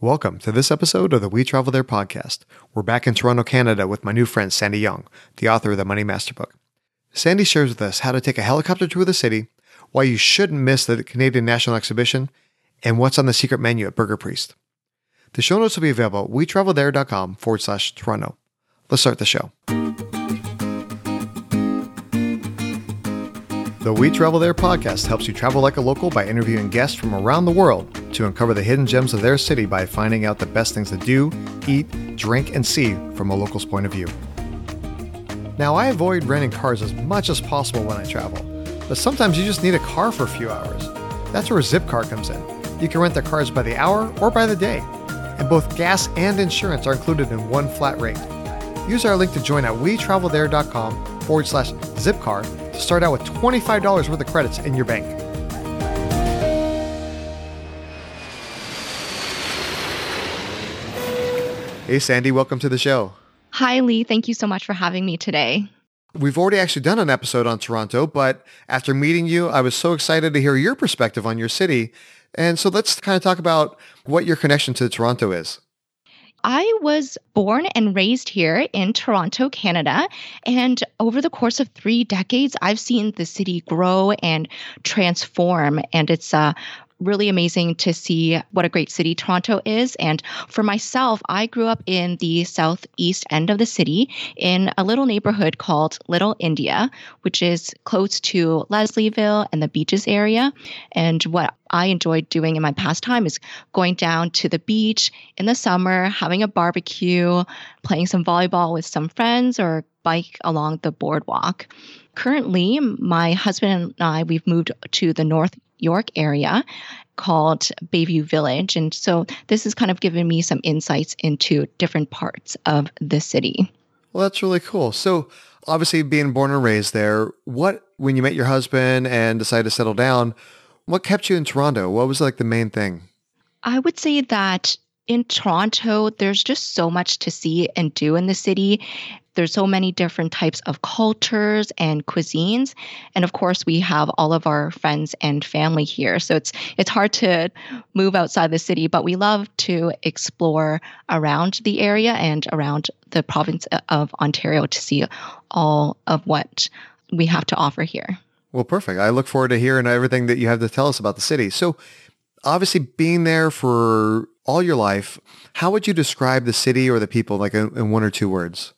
Welcome to this episode of the We Travel There podcast. We're back in Toronto, Canada with my new friend Sandy Yong, the author of the Money Master book. Sandy shares with us how to take a helicopter tour of the city, why you shouldn't miss the Canadian National Exhibition, and what's on the secret menu at Burger Priest. The show notes will be available at wetravelthere.com forward slash Toronto. Let's start the show. The We Travel There podcast helps you travel like a local by interviewing guests from around the world to uncover the hidden gems of their city by finding out the best things to do, eat, drink, and see from a local's point of view. Now, I avoid renting cars as much as possible when I travel, but sometimes you just need a car for a few hours. That's where Zipcar comes in. You can rent their cars by the hour or by the day, and both gas and insurance are included in one flat rate. Use our link to join at wetravelthere.com forward slash zipcar to start out with $25 worth of credits in your bank. Hey, Sandy, welcome to the show. Hi, Lee. Thank you so much for having me today. We've already actually done an episode on Toronto, but after meeting you, I was so excited to hear your perspective on your city. And so let's kind of talk about what your connection to Toronto is. I was born and raised here in Toronto, Canada. And over the course of three decades, I've seen the city grow and transform. And it's uh, really amazing to see what a great city Toronto is. And for myself, I grew up in the southeast end of the city in a little neighborhood called Little India, which is close to Leslieville and the beaches area. And what I enjoyed doing in my pastime is going down to the beach in the summer, having a barbecue, playing some volleyball with some friends, or bike along the boardwalk. Currently, my husband and I, we've moved to the North York area called Bayview Village. And so this has kind of given me some insights into different parts of the city. Well, that's really cool. So obviously being born and raised there, what, when you met your husband and decided to settle down, what kept you in Toronto? What was like the main thing? I would say that in Toronto, there's just so much to see and do in the city. There's so many different types of cultures and cuisines. And of course, we have all of our friends and family here. So it's it's hard to move outside the city, but we love to explore around the area and around the province of Ontario to see all of what we have to offer here. Well, perfect. I look forward to hearing everything that you have to tell us about the city. So, obviously, being there for all your life, how would you describe the city or the people, like in, one or two words?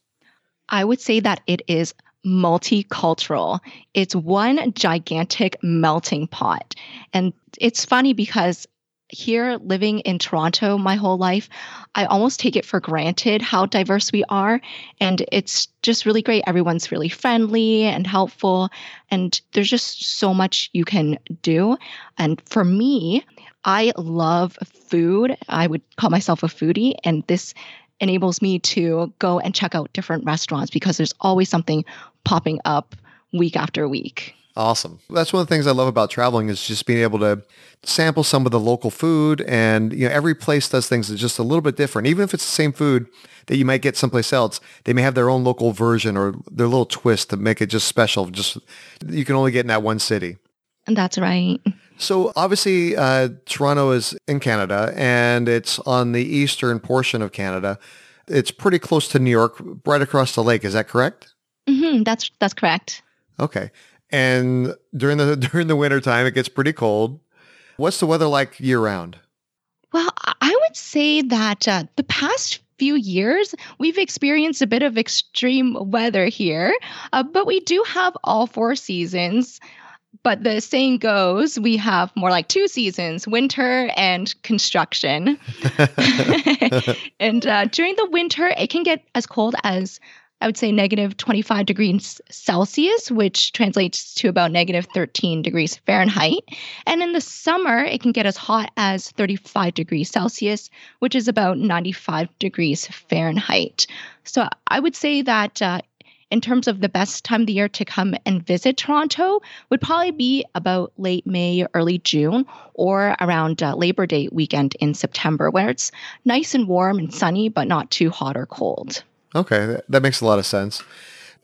I would say that it is multicultural. It's one gigantic melting pot. And it's funny because here living in Toronto my whole life, I almost take it for granted how diverse we are. And it's just really great. Everyone's really friendly and helpful. And there's just so much you can do. And for me, I love food. I would call myself a foodie. And this enables me to go and check out different restaurants because there's always something popping up week after week. Awesome. That's one of the things I love about traveling is just being able to sample some of the local food and you know every place does things just a little bit different. Even if it's the same food that you might get someplace else, they may have their own local version or their little twist to make it just special. Just you can only get in that one city. That's right. So obviously, uh, Toronto is in Canada, and it's on the eastern portion of Canada. It's pretty close to New York, right across the lake. Is that correct? Mm-hmm, that's that's correct. Okay. And during the during the winter time, it gets pretty cold. What's the weather like year round? Well, I would say that uh, the past few years, we've experienced a bit of extreme weather here, uh, but we do have all four seasons but the saying goes we have more like two seasons winter and construction. And uh, during the winter it can get as cold as i would say negative 25 degrees celsius which translates to about negative 13 degrees fahrenheit. And in the summer it can get as hot as 35 degrees celsius which is about 95 degrees fahrenheit. So i would say that uh, in terms of the best time of the year to come and visit Toronto would probably be about late May, early June, or around uh, Labor Day weekend in September, where it's nice and warm and sunny, but not too hot or cold. Okay, that makes a lot of sense.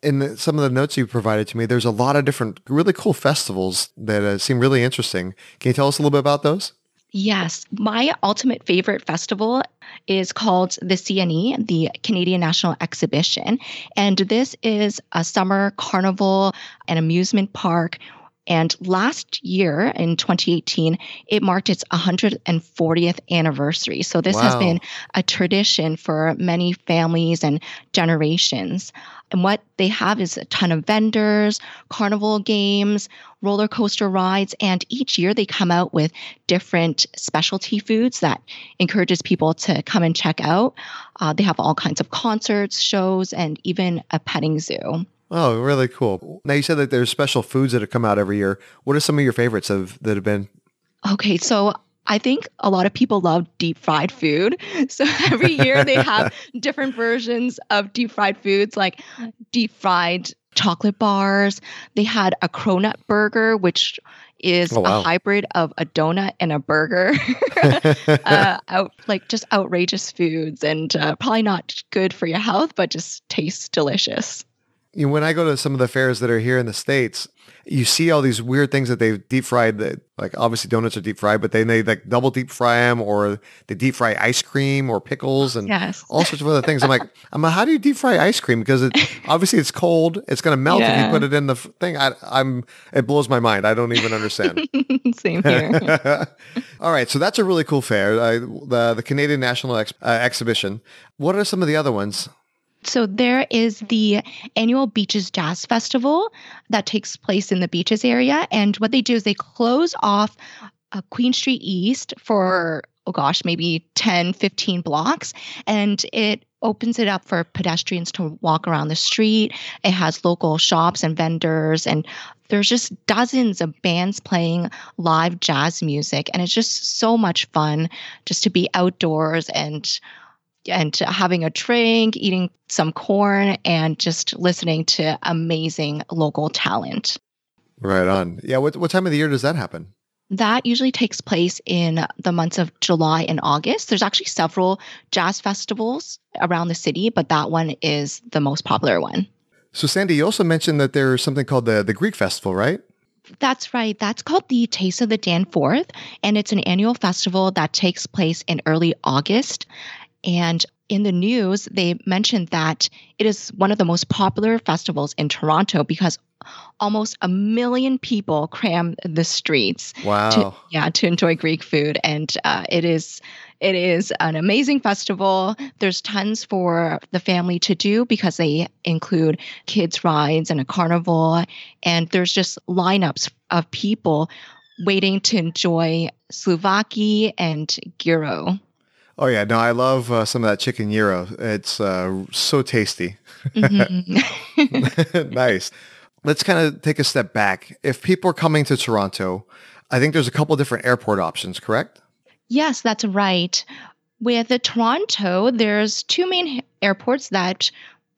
In the, some of the notes you provided to me, there's a lot of different really cool festivals that uh, seem really interesting. Can you tell us a little bit about those? Yes, my ultimate favorite festival is called the CNE, the Canadian National Exhibition. And this is a summer carnival and amusement park and last year in 2018, it marked its 140th anniversary. So this wow. has been a tradition for many families and generations. And what they have is a ton of vendors, carnival games, roller coaster rides, and each year they come out with different specialty foods that encourages people to come and check out. Uh, they have all kinds of concerts, shows, and even a petting zoo. Oh, really cool. Now you said that there's special foods that have come out every year. What are some of your favorites of that have been? Okay, so I think a lot of people love deep fried food. So every year they have different versions of deep fried foods like deep fried chocolate bars. They had a cronut burger, which is oh, wow. a hybrid of a donut and a burger. uh, out, like just outrageous foods and uh, probably not good for your health, but just tastes delicious you know, when I go to some of the fairs that are here in the States, you see all these weird things that they deep fried that like obviously donuts are deep fried, but they, they like double deep fry them or they deep fry ice cream or pickles and yes. all sorts of other things. I'm like, I'm like, how do you deep fry ice cream? Because it obviously it's cold. It's going to melt yeah. if you put it in the thing. I, I'm, it blows my mind. I don't even understand. Same here. all right. So that's a really cool fair. Uh, the, the Canadian National Ex- uh, Exhibition. What are some of the other ones? So there is the annual Beaches Jazz Festival that takes place in the beaches area. And what they do is they close off uh, Queen Street East for, oh gosh, maybe 10, 15 blocks. And it opens it up for pedestrians to walk around the street. It has local shops and vendors and there's just dozens of bands playing live jazz music and it's just so much fun just to be outdoors and and having a drink, eating some corn, and just listening to amazing local talent. Right on. Yeah. What, what time of the year does that happen? That usually takes place in the months of July and August. There's actually several jazz festivals around the city, but that one is the most popular one. So, Sandy, you also mentioned that there's something called the, the Greek Festival, right? That's right. That's called the Taste of the Danforth, and it's an annual festival that takes place in early August. And in the news, they mentioned that it is one of the most popular festivals in Toronto because almost a million people cram the streets. Wow! To, yeah, to enjoy Greek food, and uh, it is it is an amazing festival. There's tons for the family to do because they include kids rides and a carnival, and there's just lineups of people waiting to enjoy souvlaki and gyro. Oh yeah, no, I love uh, some of that chicken gyro. It's uh, so tasty. Mm-hmm. nice. Let's kind of take a step back. If people are coming to Toronto, I think there's a couple different airport options, correct? Yes, that's right. With the Toronto, there's two main airports that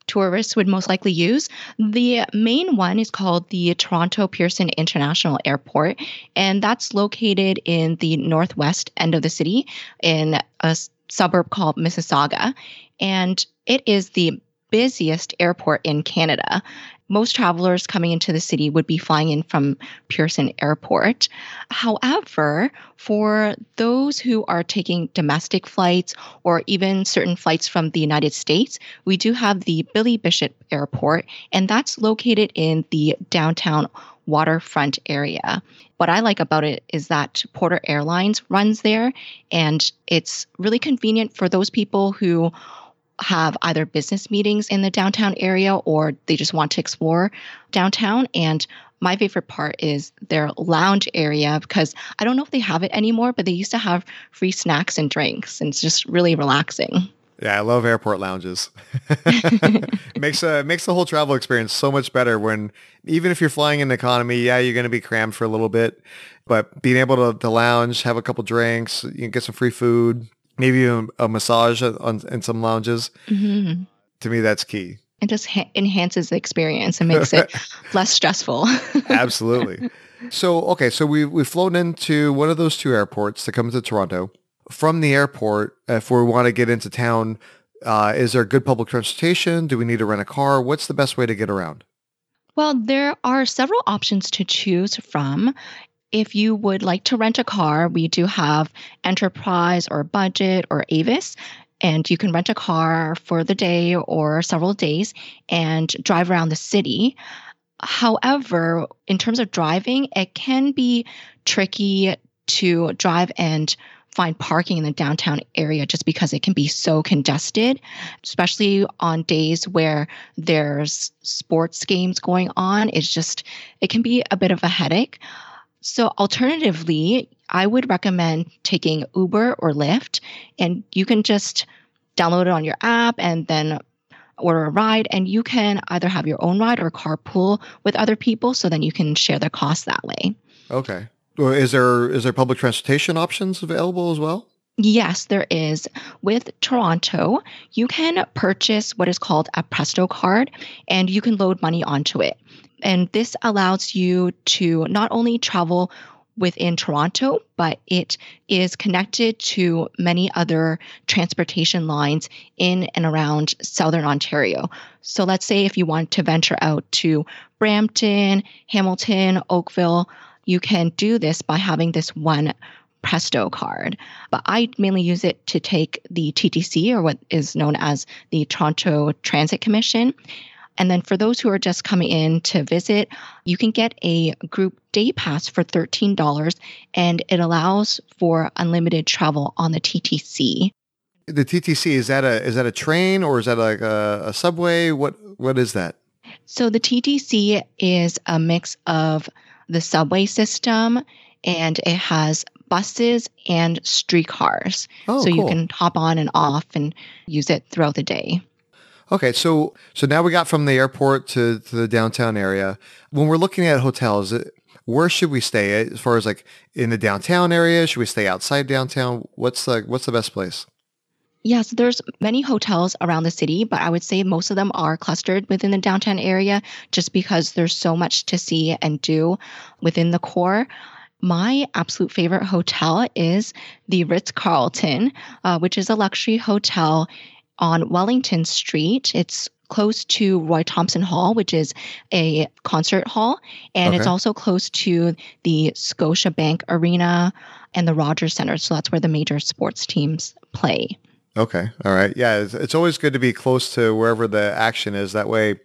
tourists would most likely use. The main one is called the Toronto Pearson International Airport, and that's located in the northwest end of the city in a suburb called Mississauga. And it is the busiest airport in Canada most travelers coming into the city would be flying in from Pearson Airport. However, for those who are taking domestic flights or even certain flights from the United States, we do have the Billy Bishop Airport, and that's located in the downtown waterfront area. What I like about it is that Porter Airlines runs there, and it's really convenient for those people who have either business meetings in the downtown area or they just want to explore downtown. And my favorite part is their lounge area because I don't know if they have it anymore, but they used to have free snacks and drinks, and it's just really relaxing. Yeah, I love airport lounges. makes uh, makes the whole travel experience so much better when even if you're flying in economy, yeah, you're going to be crammed for a little bit, but being able to, to lounge, have a couple drinks, you get some free food, maybe a, a massage on, in some lounges. Mm-hmm. To me, that's key. It just ha- enhances the experience and makes it less stressful. Absolutely. So, okay, so we we've flown into one of those two airports to come to Toronto. From the airport, if we want to get into town, uh, is there good public transportation? Do we need to rent a car? What's the best way to get around? Well, there are several options to choose from. If you would like to rent a car, we do have Enterprise or Budget or Avis. And you can rent a car for the day or several days and drive around the city. However, in terms of driving, it can be tricky to drive and find parking in the downtown area just because it can be so congested, especially on days where there's sports games going on. It's just, it can be a bit of a headache. So, alternatively, I would recommend taking Uber or Lyft, and you can just download it on your app and then order a ride. And you can either have your own ride or carpool with other people so then you can share the cost that way. Okay. Well, is there is there public transportation options available as well? Yes, there is. With Toronto, you can purchase what is called a Presto card and you can load money onto it. And this allows you to not only travel within Toronto, but it is connected to many other transportation lines in and around Southern Ontario. So let's say if you want to venture out to Brampton, Hamilton, Oakville, you can do this by having this one Presto card. But I mainly use it to take the TTC or what is known as the Toronto Transit Commission. And then for those who are just coming in to visit, you can get a group day pass for $13 and it allows for unlimited travel on the TTC. The TTC is that a is that a train or is that like a, a subway? What what is that? So the TTC is a mix of the subway system and it has buses and streetcars. Oh, so cool. you can hop on and off and use it throughout the day. Okay, so so now we got from the airport to, to the downtown area. When we're looking at hotels, where should we stay? As far as like in the downtown area, should we stay outside downtown? What's the what's the best place? Yes, there's many hotels around the city, but I would say most of them are clustered within the downtown area just because there's so much to see and do within the core. My absolute favorite hotel is the Ritz Carlton, uh, which is a luxury hotel on Wellington Street. It's close to Roy Thomson Hall, which is a concert hall, and okay. it's also close to the Scotiabank Arena and the Rogers Center. So that's where the major sports teams play. Okay. All right. Yeah. It's, it's always good to be close to wherever the action is. That way,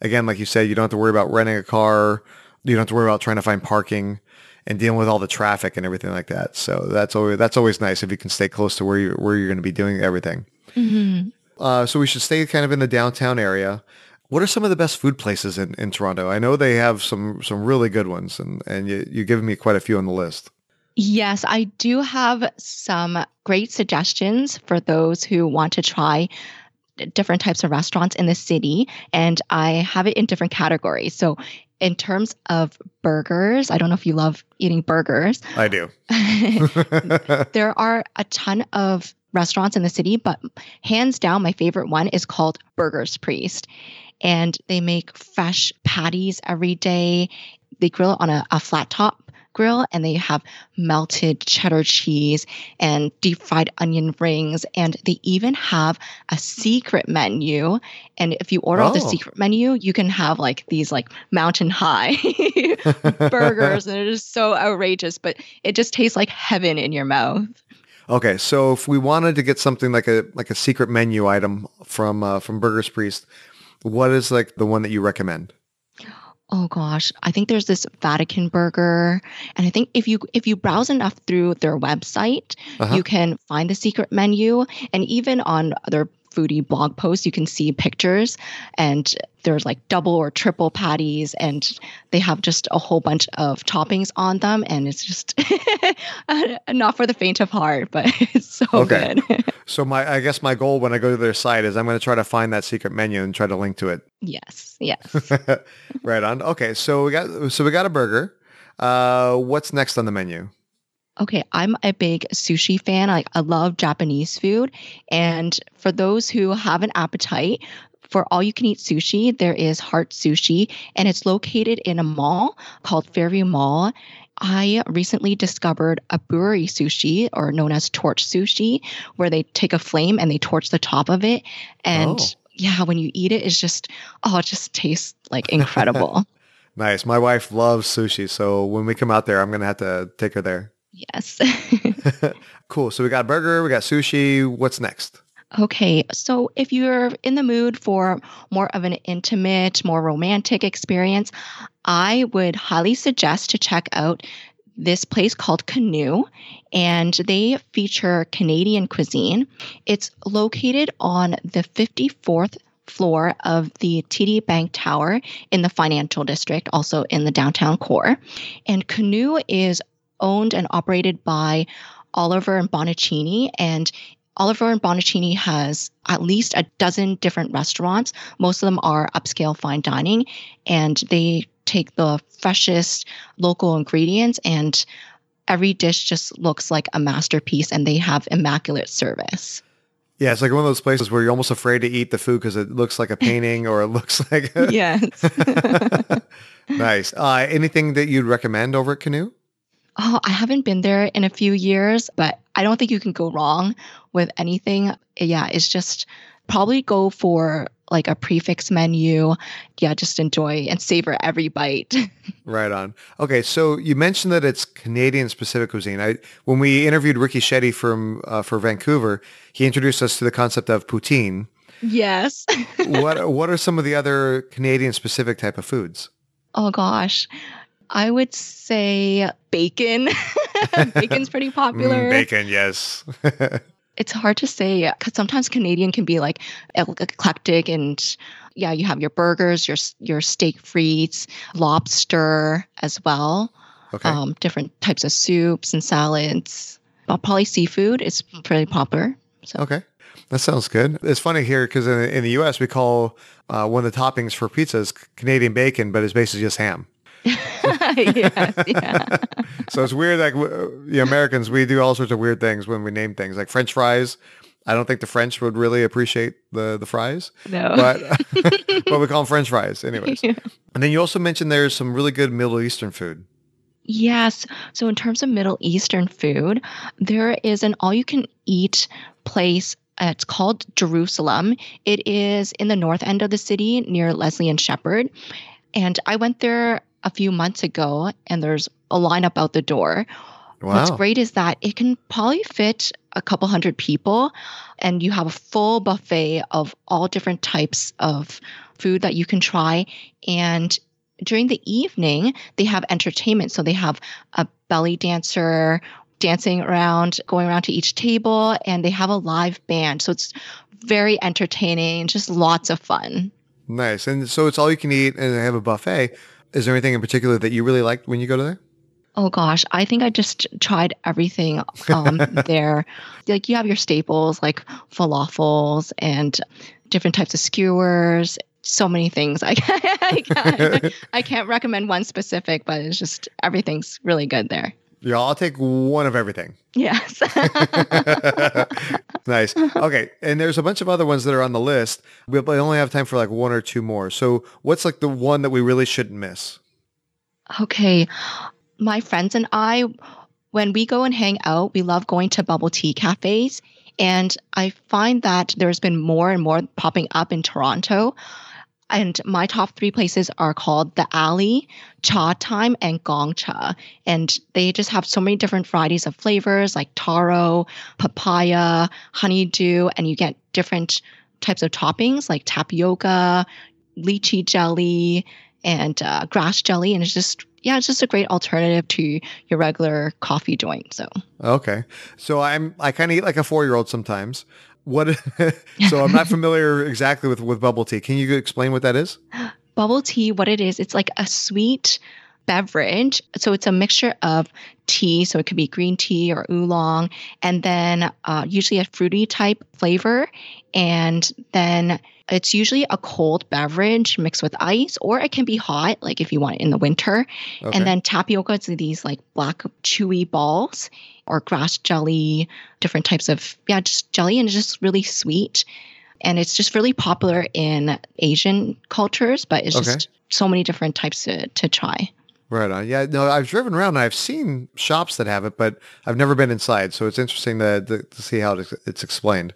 again, like you said, you don't have to worry about renting a car. You don't have to worry about trying to find parking and dealing with all the traffic and everything like that. So that's always that's always nice if you can stay close to where you where you're going to be doing everything. Mm-hmm. Uh, so we should stay kind of in the downtown area. What are some of the best food places in, in Toronto? I know they have some some really good ones, and and you, you've given me quite a few on the list. Yes, I do have some great suggestions for those who want to try different types of restaurants in the city, and I have it in different categories. So, in terms of burgers, I don't know if you love eating burgers. I do. there are a ton of restaurants in the city, but hands down, my favorite one is called Burger's Priest. And they make fresh patties every day. They grill it on a, a flat top grill and they have melted cheddar cheese and deep fried onion rings. And they even have a secret menu. And if you order oh. the secret menu, you can have like these like mountain high burgers. And it is so outrageous, but it just tastes like heaven in your mouth. Okay, so if we wanted to get something like a like a secret menu item from uh, from Burger's Priest, what is like the one that you recommend? Oh gosh, I think there's this Vatican burger, and I think if you if you browse enough through their website, uh-huh. you can find the secret menu, and even on other foodie blog posts, you can see pictures and there's like double or triple patties and they have just a whole bunch of toppings on them and it's just not for the faint of heart, but it's so okay. good. so my I guess my goal when I go to their site is I'm going to try to find that secret menu and try to link to it. Yes. Yes. right on. Okay, so we got so we got a burger. Uh, what's next on the menu? Okay, I'm a big sushi fan. I, I love Japanese food. And for those who have an appetite for all you can eat sushi, there is Heart Sushi, and it's located in a mall called Fairview Mall. I recently discovered aburi sushi, or known as torch sushi, where they take a flame and they torch the top of it. And oh. yeah, when you eat it, it's just, oh, it just tastes like incredible. Nice. My wife loves sushi, so when we come out there, I'm gonna have to take her there. Yes. cool. So we got burger, we got sushi. What's next? Okay, so if you're in the mood for more of an intimate, more romantic experience, I would highly suggest to check out this place called Canoe, and they feature Canadian cuisine. It's located on the 54th floor of the TD Bank Tower in the financial district, also in the downtown core. And Canoe is owned and operated by Oliver and Bonacini, and Oliver and Bonacini has at least a dozen different restaurants. Most of them are upscale fine dining, and they take the freshest local ingredients and every dish just looks like a masterpiece and they have immaculate service. Yeah, it's like one of those places where you're almost afraid to eat the food because it looks like a painting or it looks like a... yes. nice. Uh, anything that you'd recommend over at Canoe? Oh, I haven't been there in a few years, but I don't think you can go wrong with anything. Yeah, it's just probably go for like a prix fixe menu. Yeah, just enjoy and savor every bite. right on. Okay, so you mentioned that it's Canadian specific cuisine. I when we interviewed Ricky Shetty from uh, for Vancouver, he introduced us to the concept of poutine. Yes. what what are some of the other Canadian specific type of foods? Oh gosh. I would say bacon. Bacon's pretty popular. Mm, bacon, yes. it's hard to say because sometimes Canadian can be like eclectic and yeah, you have your burgers, your your steak frites, lobster as well. Okay. Um, different types of soups and salads. But probably seafood is pretty popular. So. Okay. That sounds good. It's funny here because in, in, the U.S. we call uh, one of the toppings for pizzas Canadian bacon, but it's basically just ham. yes, yeah. so it's weird. Like the Americans, we do all sorts of weird things when we name things, like French fries. I don't think the French would really appreciate the the fries. No, but but we call them French fries, anyways. Yeah. And then you also mentioned there's some really good Middle Eastern food. Yes. So in terms of Middle Eastern food, there is an all-you-can-eat place uh, it's called Jerusalem. It is in the north end of the city near Leslie and Sheppard. And I went there a few months ago, and there's a lineup out the door. Wow. What's great is that it can probably fit a couple hundred people, and you have a full buffet of all different types of food that you can try. And during the evening, they have entertainment. So they have a belly dancer dancing around, going around to each table, and they have a live band. So it's very entertaining, just lots of fun. Nice. And so it's all you can eat, and they have a buffet. Is there anything in particular that you really liked when you go to there? Oh gosh, I think I just tried everything um, there. Like you have your staples like falafels and different types of skewers. So many things. I can't, I, can't, I can't recommend one specific, but it's just everything's really good there. Yeah, I'll take one of everything. Yes. nice. Okay. And there's a bunch of other ones that are on the list. We only have time for like one or two more. So what's like the one that we really shouldn't miss? Okay. My friends and I, when we go and hang out, we love going to bubble tea cafes. And I find that there's been more and more popping up in Toronto. And my top three places are called The Alley, Chatime, and Gong Cha. And they just have so many different varieties of flavors like taro, papaya, honeydew, and you get different types of toppings like tapioca, lychee jelly, and uh, grass jelly. And it's just yeah, it's just a great alternative to your regular coffee joint. So okay, so I'm I kind of eat like a four year old sometimes. What? so I'm not familiar exactly with with bubble tea. Can you explain what that is? Bubble tea, what it is, it's like a sweet beverage. So it's a mixture of tea, so it could be green tea or oolong, and then uh, usually a fruity type flavor, and then it's usually a cold beverage mixed with ice, or it can be hot, like if you want it in the winter. Okay. And then tapioca is these like black chewy balls, or grass jelly, different types of yeah, just jelly, and just really sweet. And it's just really popular in Asian cultures, but it's okay. just so many different types to, to try. Right on. Yeah, no, I've driven around and I've seen shops that have it, but I've never been inside. So it's interesting to, to, to see how it's explained.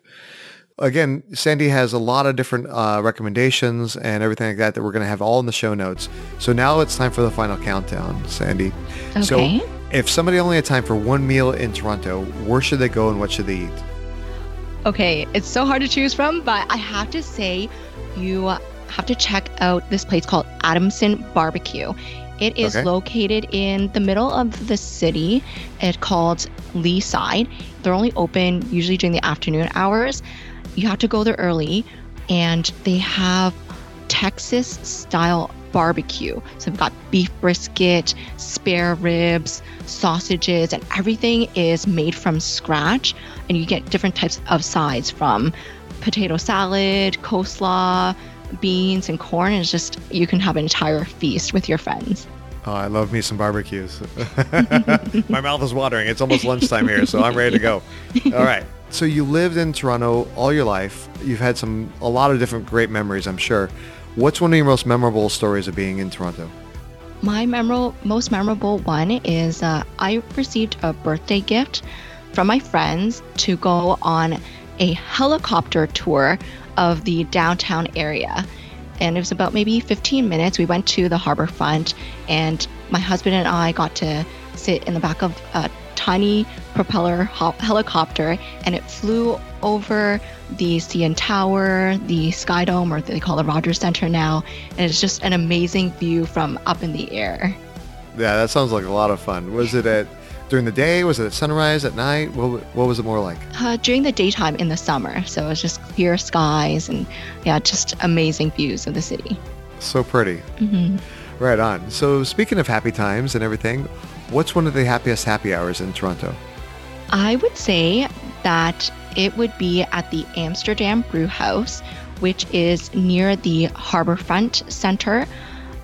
again, Sandy has a lot of different uh, recommendations and everything like that that we're going to have all in the show notes. So now it's time for the final countdown, Sandy. Okay. So if somebody only had time for one meal in Toronto, where should they go and what should they eat? Okay, it's so hard to choose from, but I have to say you have to check out this place called Adamson Barbecue. It is Okay. located in the middle of the city. It's called Leaside. They're only open usually during the afternoon hours. You have to go there early, and they have Texas style barbecue. So we've got beef brisket, spare ribs, sausages, and everything is made from scratch. And you get different types of sides from potato salad, coleslaw, beans, and corn. And it's just, you can have an entire feast with your friends. Oh, I love me some barbecues. My mouth is watering. It's almost lunchtime here, so I'm ready to go. All right. So you lived in Toronto all your life. You've had some a lot of different great memories, I'm sure. What's one of your most memorable stories of being in Toronto? My memorable, most memorable one is uh, I received a birthday gift from my friends to go on a helicopter tour of the downtown area. And it was about maybe 15 minutes. We went to the harbor front, and my husband and I got to sit in the back of a tiny propeller hop- helicopter, and it flew over the CN Tower, the Sky Dome, or they call it Rogers Center now. And it's just an amazing view from up in the air. Yeah, that sounds like a lot of fun. Was it at during the day? Was it at sunrise at night? What, what was it more like? Uh, during the daytime in the summer, so it was just clear skies and yeah, just amazing views of the city. So pretty. hmm Right on. So speaking of happy times and everything, what's one of the happiest happy hours in Toronto? I would say that it would be at the Amsterdam Brew House, which is near the Harborfront Center,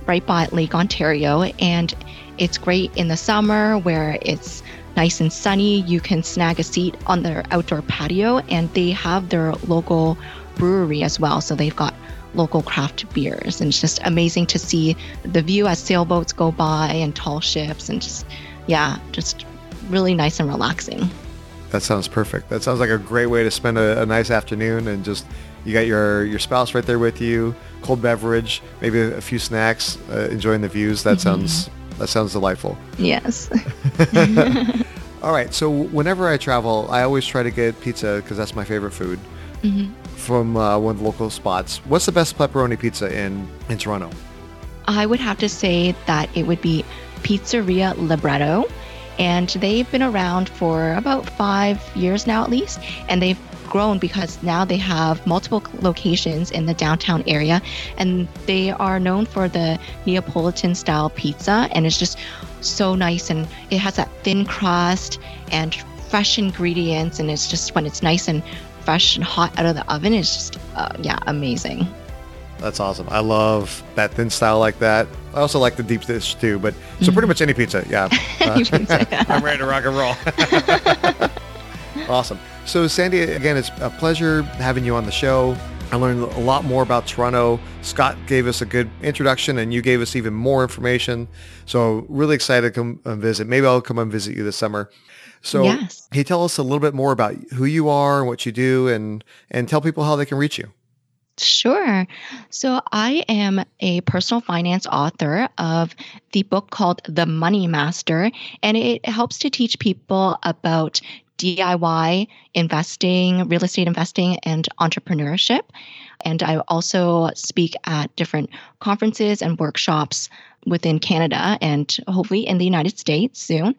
right by Lake Ontario. And it's great in the summer where it's nice and sunny. You can snag a seat on their outdoor patio, and they have their local brewery as well. So they've got local craft beers, and it's just amazing to see the view as sailboats go by and tall ships, and just, yeah, just really nice and relaxing. That sounds perfect. That sounds like a great way to spend a, a nice afternoon and just you got your your spouse right there with you, cold beverage, maybe a, a few snacks, uh, enjoying the views. That sounds that sounds delightful. Yes. All right, so whenever I travel, I always try to get pizza because that's my favorite food from uh, one of the local spots. What's the best pepperoni pizza in in Toronto? I would have to say that it would be Pizzeria Libretto. And they've been around for about five years now, at least. And they've grown because now they have multiple locations in the downtown area. And they are known for the Neapolitan style pizza. And it's just so nice. And it has that thin crust and fresh ingredients. And it's just when it's nice and fresh and hot out of the oven, it's just, uh, yeah, amazing. That's awesome. I love that thin style like that. I also like the deep dish too, but so pretty much any pizza. Yeah. Uh, You can. I'm ready to rock and roll. awesome. So Sandy, again, it's a pleasure having you on the show. I learned a lot more about Toronto. Scott gave us a good introduction and you gave us even more information. So really excited to come and visit. Maybe I'll come and visit you this summer. So Yes. can you tell us a little bit more about who you are and what you do and, and tell people how they can reach you? Sure. So I am a personal finance author of the book called The Money Master, and it helps to teach people about DIY investing, real estate investing, and entrepreneurship. And I also speak at different conferences and workshops within Canada and hopefully in the United States soon.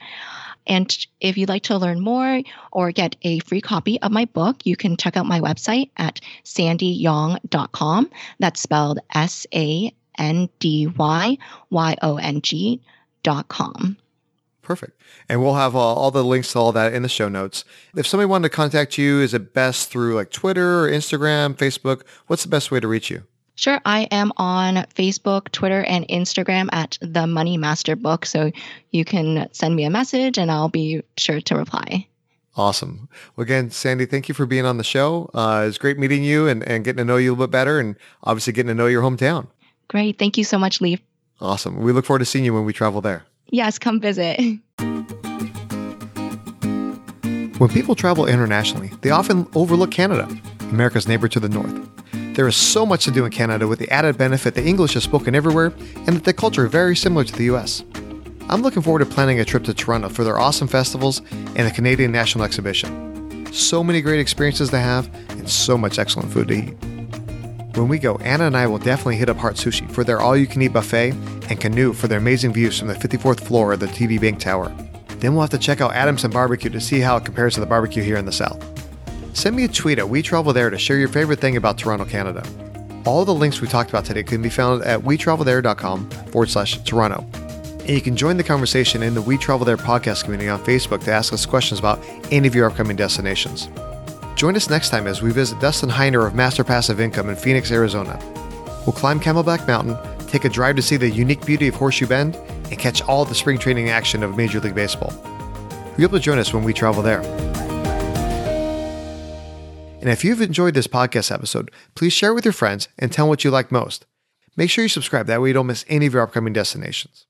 And if you'd like to learn more or get a free copy of my book, you can check out my website at sandyyong.com. That's spelled S A N D Y Y O N G dot com. Perfect. And we'll have uh, all the links to all that in the show notes. If somebody wanted to contact you, is it best through like Twitter or Instagram, Facebook? What's the best way to reach you? Sure, I am on Facebook, Twitter, and Instagram at the Money Master Book. So you can send me a message and I'll be sure to reply. Awesome. Well, again, Sandy, thank you for being on the show. Uh, it's great meeting you and, and getting to know you a little bit better and obviously getting to know your hometown. Great. Thank you so much, Lee. Awesome. We look forward to seeing you when we travel there. Yes, come visit. When people travel internationally, they often overlook Canada, America's neighbor to the north. There is so much to do in Canada with the added benefit that English is spoken everywhere and that the culture is very similar to the US. I'm looking forward to planning a trip to Toronto for their awesome festivals and the Canadian National Exhibition. So many great experiences to have and so much excellent food to eat. When we go, Anna and I will definitely hit up Heart Sushi for their all you can eat buffet and Canoe for their amazing views from the 54th floor of the TD Bank Tower. Then we'll have to check out Adamson Barbecue to see how it compares to the barbecue here in the South. Send me a tweet at We Travel There to share your favorite thing about Toronto, Canada. All the links we talked about today can be found at wetravelthere.com forward slash Toronto. And you can join the conversation in the We Travel There podcast community on Facebook to ask us questions about any of your upcoming destinations. Join us next time as we visit Dustin Heiner of Master Passive Income in Phoenix, Arizona. We'll climb Camelback Mountain, take a drive to see the unique beauty of Horseshoe Bend, and catch all the spring training action of Major League Baseball. We hope to join us when we travel there. And if you've enjoyed this podcast episode, please share with your friends and tell what you like most. Make sure you subscribe, that way you don't miss any of your upcoming destinations.